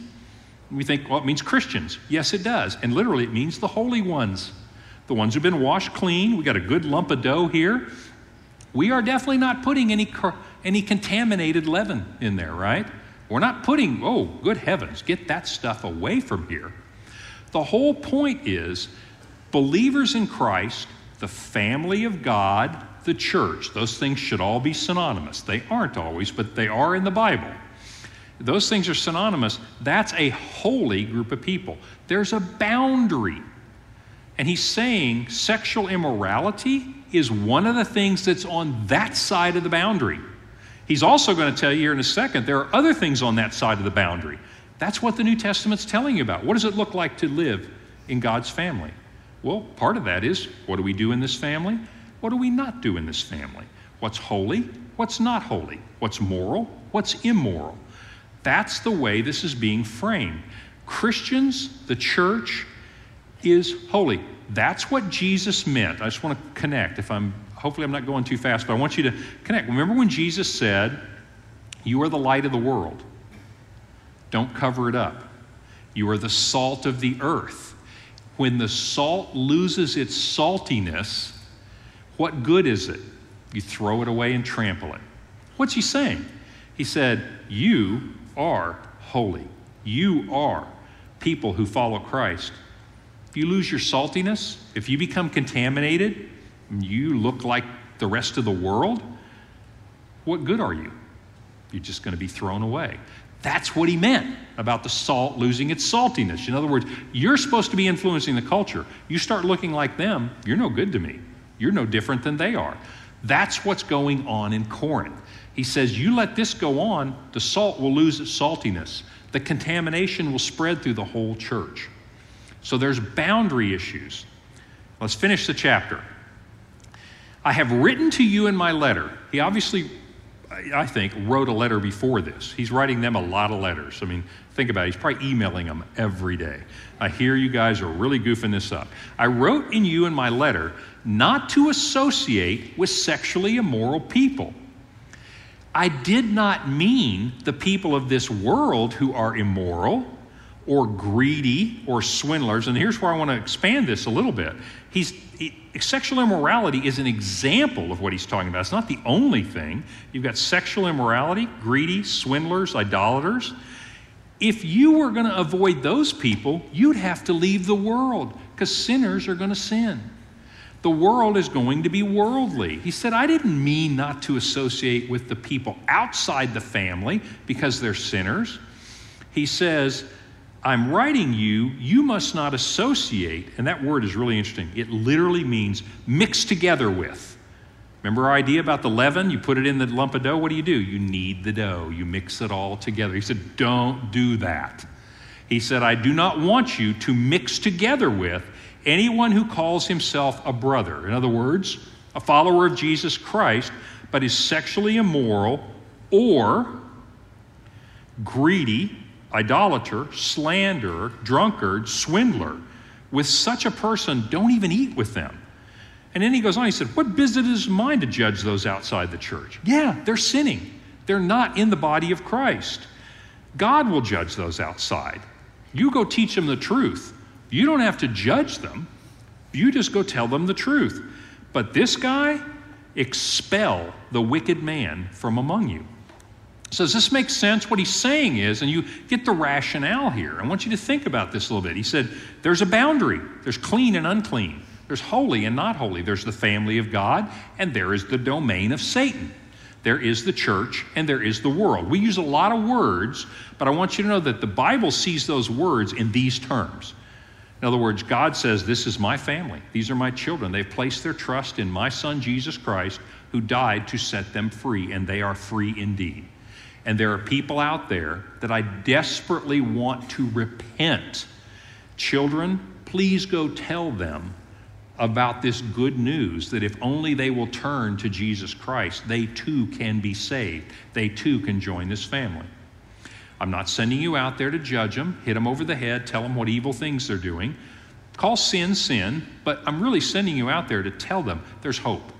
We think, well, it means Christians. Yes, it does. And literally, it means the holy ones, the ones who've been washed clean. We got a good lump of dough here we are definitely not putting any, any contaminated leaven in there, right? We're not putting, oh, good heavens, get that stuff away from here. The whole point is believers in Christ, the family of God, the church, those things should all be synonymous. They aren't always, but they are in the Bible. Those things are synonymous. That's a holy group of people. There's a boundary. And he's saying sexual immorality is one of the things that's on that side of the boundary. He's also going to tell you here in a second there are other things on that side of the boundary. That's what the New Testament's telling you about. What does it look like to live in God's family? Well, part of that is what do we do in this family? What do we not do in this family? What's holy? What's not holy? What's moral? What's immoral? That's the way this is being framed. Christians, the church, is holy. That's what Jesus meant. I just want to connect. If I'm hopefully I'm not going too fast, but I want you to connect. Remember when Jesus said, "You are the light of the world. Don't cover it up. You are the salt of the earth." When the salt loses its saltiness, what good is it? You throw it away and trample it. What's he saying? He said, You are holy. You are people who follow Christ. If you lose your saltiness, if you become contaminated, you look like the rest of the world, what good are you? You're just going to be thrown away. That's what he meant about the salt losing its saltiness. In other words, you're supposed to be influencing the culture. You start looking like them, you're no good to me. You're no different than they are. That's what's going on in Corinth. He says, You let this go on, the salt will lose its saltiness. The contamination will spread through the whole church. So there's boundary issues. Let's finish the chapter. I have written to you in my letter. He obviously, I think, wrote a letter before this. He's writing them a lot of letters. I mean, think about it. He's probably emailing them every day. I hear you guys are really goofing this up. I wrote in you in my letter not to associate with sexually immoral people. I did not mean the people of this world who are immoral or greedy or swindlers. And here's where I want to expand this a little bit. He's, he, sexual immorality is an example of what he's talking about. It's not the only thing. You've got sexual immorality, greedy, swindlers, idolaters. If you were going to avoid those people, you'd have to leave the world because sinners are going to sin. The world is going to be worldly. He said, I didn't mean not to associate with the people outside the family because they're sinners. He says, I'm writing you, you must not associate, and that word is really interesting. It literally means mix together with. Remember our idea about the leaven? You put it in the lump of dough, what do you do? You knead the dough, you mix it all together. He said, Don't do that. He said, I do not want you to mix together with anyone who calls himself a brother. In other words, a follower of Jesus Christ, but is sexually immoral or greedy idolater, slanderer, drunkard, swindler. With such a person, don't even eat with them. And then he goes on, he said, What business is mine to judge those outside the church? Yeah, they're sinning. They're not in the body of Christ. God will judge those outside. You go teach them the truth. You don't have to judge them, you just go tell them the truth. But this guy, expel the wicked man from among you. So, does this make sense? What he's saying is, and you get the rationale here. I want you to think about this a little bit. He said, There's a boundary, there's clean and unclean, there's holy and not holy, there's the family of God, and there is the domain of Satan. There is the church and there is the world. We use a lot of words, but I want you to know that the Bible sees those words in these terms. In other words, God says, This is my family. These are my children. They've placed their trust in my son, Jesus Christ, who died to set them free, and they are free indeed. And there are people out there that I desperately want to repent. Children, please go tell them about this good news that if only they will turn to Jesus Christ, they too can be saved. They too can join this family. I'm not sending you out there to judge them, hit them over the head, tell them what evil things they're doing. Call sin sin, but I'm really sending you out there to tell them there's hope.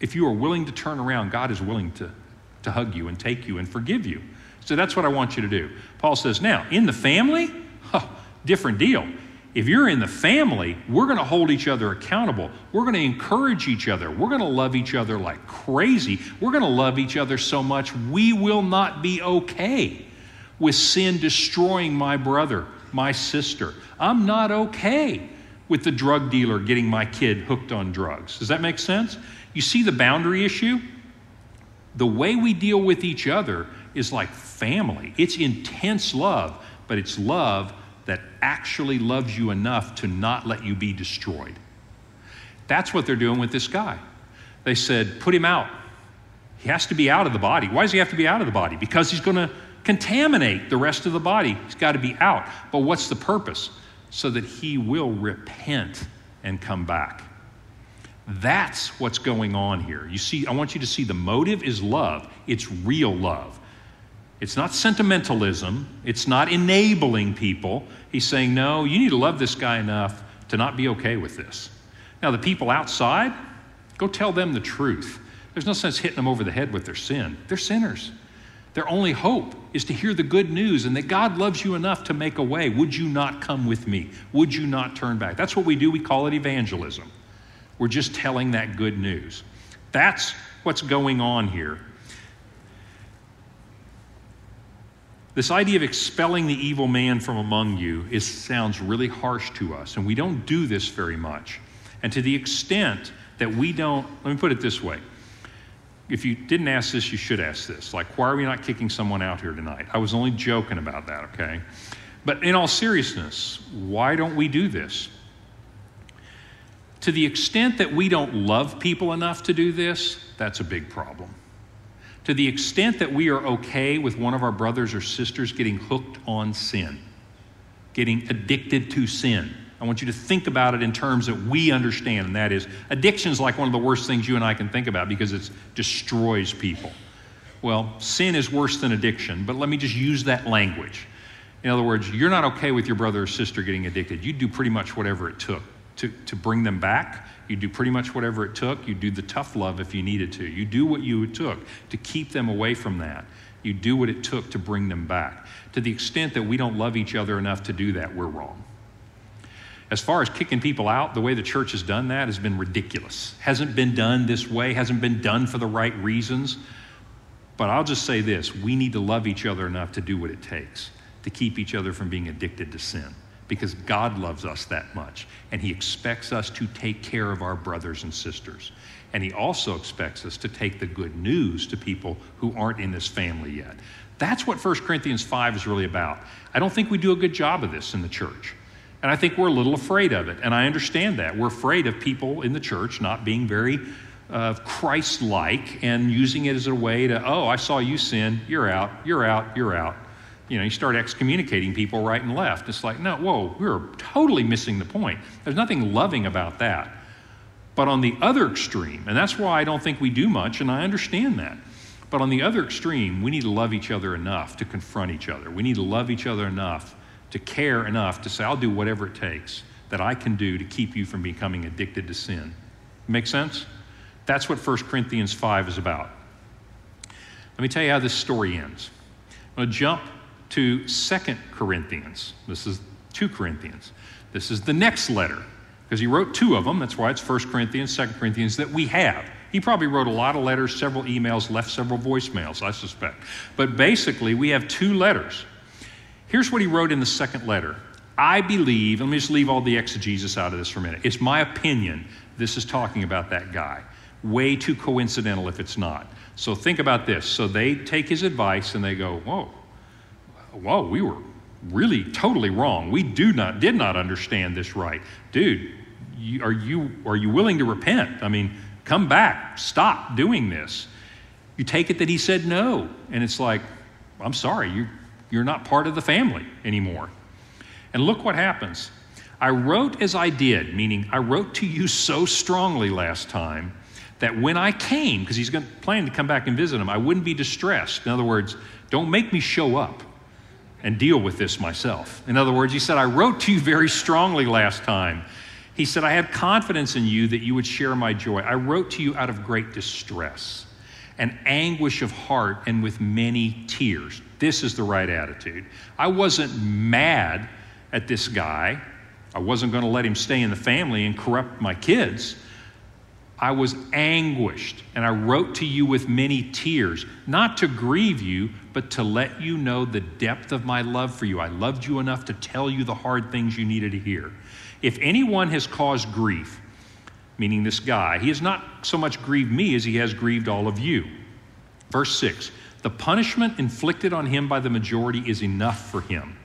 If you are willing to turn around, God is willing to to hug you and take you and forgive you. So that's what I want you to do. Paul says, now, in the family, huh, different deal. If you're in the family, we're going to hold each other accountable. We're going to encourage each other. We're going to love each other like crazy. We're going to love each other so much we will not be okay with sin destroying my brother, my sister. I'm not okay with the drug dealer getting my kid hooked on drugs. Does that make sense? You see the boundary issue? The way we deal with each other is like family. It's intense love, but it's love that actually loves you enough to not let you be destroyed. That's what they're doing with this guy. They said, put him out. He has to be out of the body. Why does he have to be out of the body? Because he's going to contaminate the rest of the body. He's got to be out. But what's the purpose? So that he will repent and come back. That's what's going on here. You see, I want you to see the motive is love. It's real love. It's not sentimentalism. It's not enabling people. He's saying, no, you need to love this guy enough to not be okay with this. Now, the people outside, go tell them the truth. There's no sense hitting them over the head with their sin. They're sinners. Their only hope is to hear the good news and that God loves you enough to make a way. Would you not come with me? Would you not turn back? That's what we do. We call it evangelism. We're just telling that good news. That's what's going on here. This idea of expelling the evil man from among you is, sounds really harsh to us, and we don't do this very much. And to the extent that we don't, let me put it this way. If you didn't ask this, you should ask this. Like, why are we not kicking someone out here tonight? I was only joking about that, okay? But in all seriousness, why don't we do this? To the extent that we don't love people enough to do this, that's a big problem. To the extent that we are okay with one of our brothers or sisters getting hooked on sin, getting addicted to sin, I want you to think about it in terms that we understand, and that is addiction is like one of the worst things you and I can think about because it destroys people. Well, sin is worse than addiction, but let me just use that language. In other words, you're not okay with your brother or sister getting addicted. You'd do pretty much whatever it took to, to bring them back. You do pretty much whatever it took. You do the tough love if you needed to. You do what you took to keep them away from that. You do what it took to bring them back. To the extent that we don't love each other enough to do that, we're wrong. As far as kicking people out, the way the church has done that has been ridiculous. Hasn't been done this way, hasn't been done for the right reasons. But I'll just say this we need to love each other enough to do what it takes to keep each other from being addicted to sin because God loves us that much. And He expects us to take care of our brothers and sisters. And He also expects us to take the good news to people who aren't in this family yet. That's what 1 Corinthians 5 is really about. I don't think we do a good job of this in the church. And I think we're a little afraid of it. And I understand that. We're afraid of people in the church not being very uh, Christ like and using it as a way to, oh, I saw you sin, you're out, you're out, you're out. You know, you start excommunicating people right and left. It's like, no, whoa, we're totally missing the point. There's nothing loving about that. But on the other extreme, and that's why I don't think we do much, and I understand that. But on the other extreme, we need to love each other enough to confront each other. We need to love each other enough to care enough to say, I'll do whatever it takes that I can do to keep you from becoming addicted to sin. Make sense? That's what 1 Corinthians 5 is about. Let me tell you how this story ends. I'm going to jump to 2 Corinthians. This is 2 Corinthians. This is the next letter because he wrote two of them. That's why it's 1 Corinthians, 2 Corinthians that we have. He probably wrote a lot of letters, several emails, left several voicemails, I suspect. But basically, we have two letters. Here's what he wrote in the second letter I believe, let me just leave all the exegesis out of this for a minute. It's my opinion this is talking about that guy. Way too coincidental if it's not. So think about this. So they take his advice and they go, whoa, whoa, we were really totally wrong. We do not, did not understand this right. Dude, you, are, you, are you willing to repent? I mean, come back, stop doing this. You take it that he said no. And it's like, I'm sorry, You're you're not part of the family anymore. And look what happens. I wrote as I did, meaning I wrote to you so strongly last time that when I came, because he's planning to come back and visit him, I wouldn't be distressed. In other words, don't make me show up and deal with this myself. In other words, he said, I wrote to you very strongly last time. He said, I had confidence in you that you would share my joy. I wrote to you out of great distress and anguish of heart and with many tears. This is the right attitude. I wasn't mad at this guy. I wasn't going to let him stay in the family and corrupt my kids. I was anguished, and I wrote to you with many tears, not to grieve you, but to let you know the depth of my love for you. I loved you enough to tell you the hard things you needed to hear. If anyone has caused grief, meaning this guy, he has not so much grieved me as he has grieved all of you. Verse 6 The punishment inflicted on him by the majority is enough for him.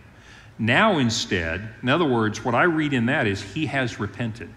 Now, instead, in other words, what I read in that is he has repented.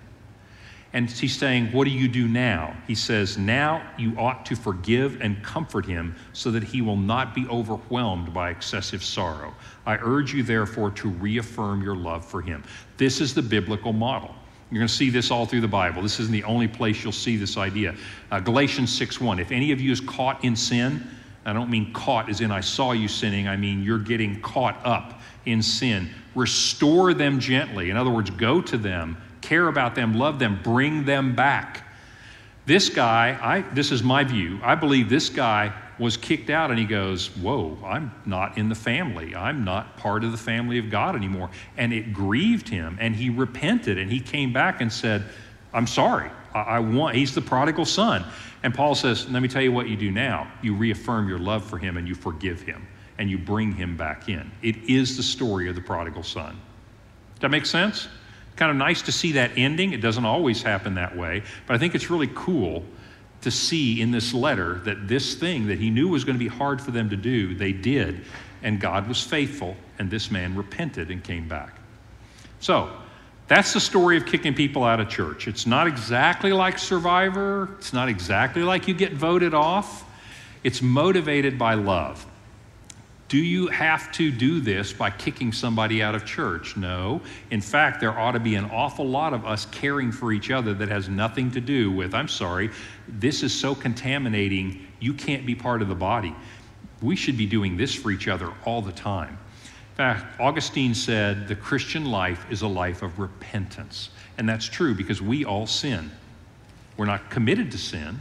And he's saying, What do you do now? He says, Now you ought to forgive and comfort him so that he will not be overwhelmed by excessive sorrow. I urge you, therefore, to reaffirm your love for him. This is the biblical model. You're going to see this all through the Bible. This isn't the only place you'll see this idea. Uh, Galatians 6 1. If any of you is caught in sin, I don't mean caught as in I saw you sinning, I mean you're getting caught up in sin. Restore them gently. In other words, go to them care about them, love them, bring them back. This guy, I, this is my view, I believe this guy was kicked out and he goes, Whoa, I'm not in the family. I'm not part of the family of God anymore. And it grieved him and he repented and he came back and said, I'm sorry. I, I want, he's the prodigal son. And Paul says, Let me tell you what you do now. You reaffirm your love for him and you forgive him and you bring him back in. It is the story of the prodigal son. Does that make sense? Kind of nice to see that ending. It doesn't always happen that way, but I think it's really cool to see in this letter that this thing that he knew was going to be hard for them to do, they did, and God was faithful, and this man repented and came back. So, that's the story of kicking people out of church. It's not exactly like Survivor, it's not exactly like you get voted off. It's motivated by love. Do you have to do this by kicking somebody out of church? No. In fact, there ought to be an awful lot of us caring for each other that has nothing to do with, I'm sorry, this is so contaminating, you can't be part of the body. We should be doing this for each other all the time. In fact, Augustine said the Christian life is a life of repentance. And that's true because we all sin. We're not committed to sin.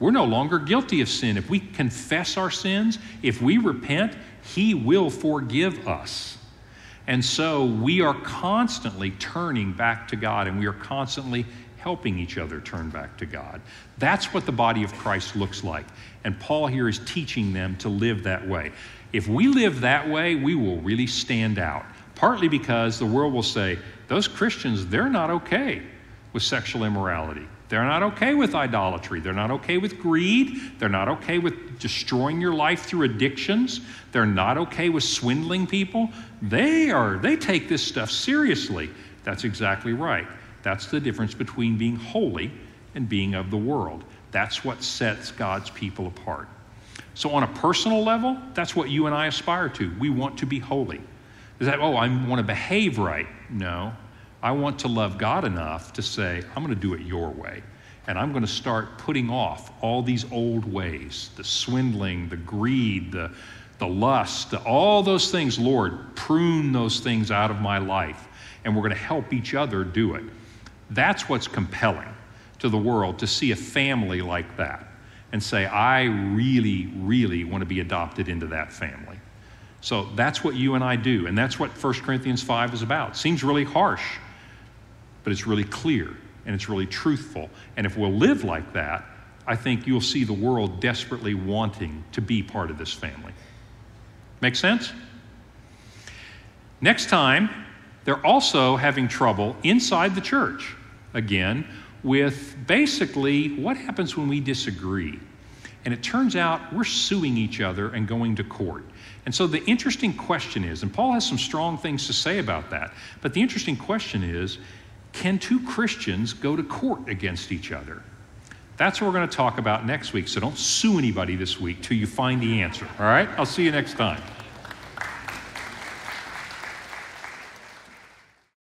We're no longer guilty of sin. If we confess our sins, if we repent, he will forgive us. And so we are constantly turning back to God and we are constantly helping each other turn back to God. That's what the body of Christ looks like. And Paul here is teaching them to live that way. If we live that way, we will really stand out. Partly because the world will say, those Christians, they're not okay with sexual immorality. They're not okay with idolatry. They're not okay with greed. They're not okay with destroying your life through addictions. They're not okay with swindling people. They are they take this stuff seriously. That's exactly right. That's the difference between being holy and being of the world. That's what sets God's people apart. So, on a personal level, that's what you and I aspire to. We want to be holy. Is that, oh, I want to behave right? No. I want to love God enough to say, I'm going to do it your way. And I'm going to start putting off all these old ways the swindling, the greed, the, the lust, the, all those things. Lord, prune those things out of my life. And we're going to help each other do it. That's what's compelling to the world to see a family like that and say, I really, really want to be adopted into that family. So that's what you and I do, and that's what 1 Corinthians 5 is about. Seems really harsh, but it's really clear and it's really truthful. And if we'll live like that, I think you'll see the world desperately wanting to be part of this family. Make sense? Next time, they're also having trouble inside the church, again, with basically what happens when we disagree. And it turns out we're suing each other and going to court. And so the interesting question is, and Paul has some strong things to say about that, but the interesting question is can two Christians go to court against each other? That's what we're going to talk about next week. So don't sue anybody this week till you find the answer. All right? I'll see you next time.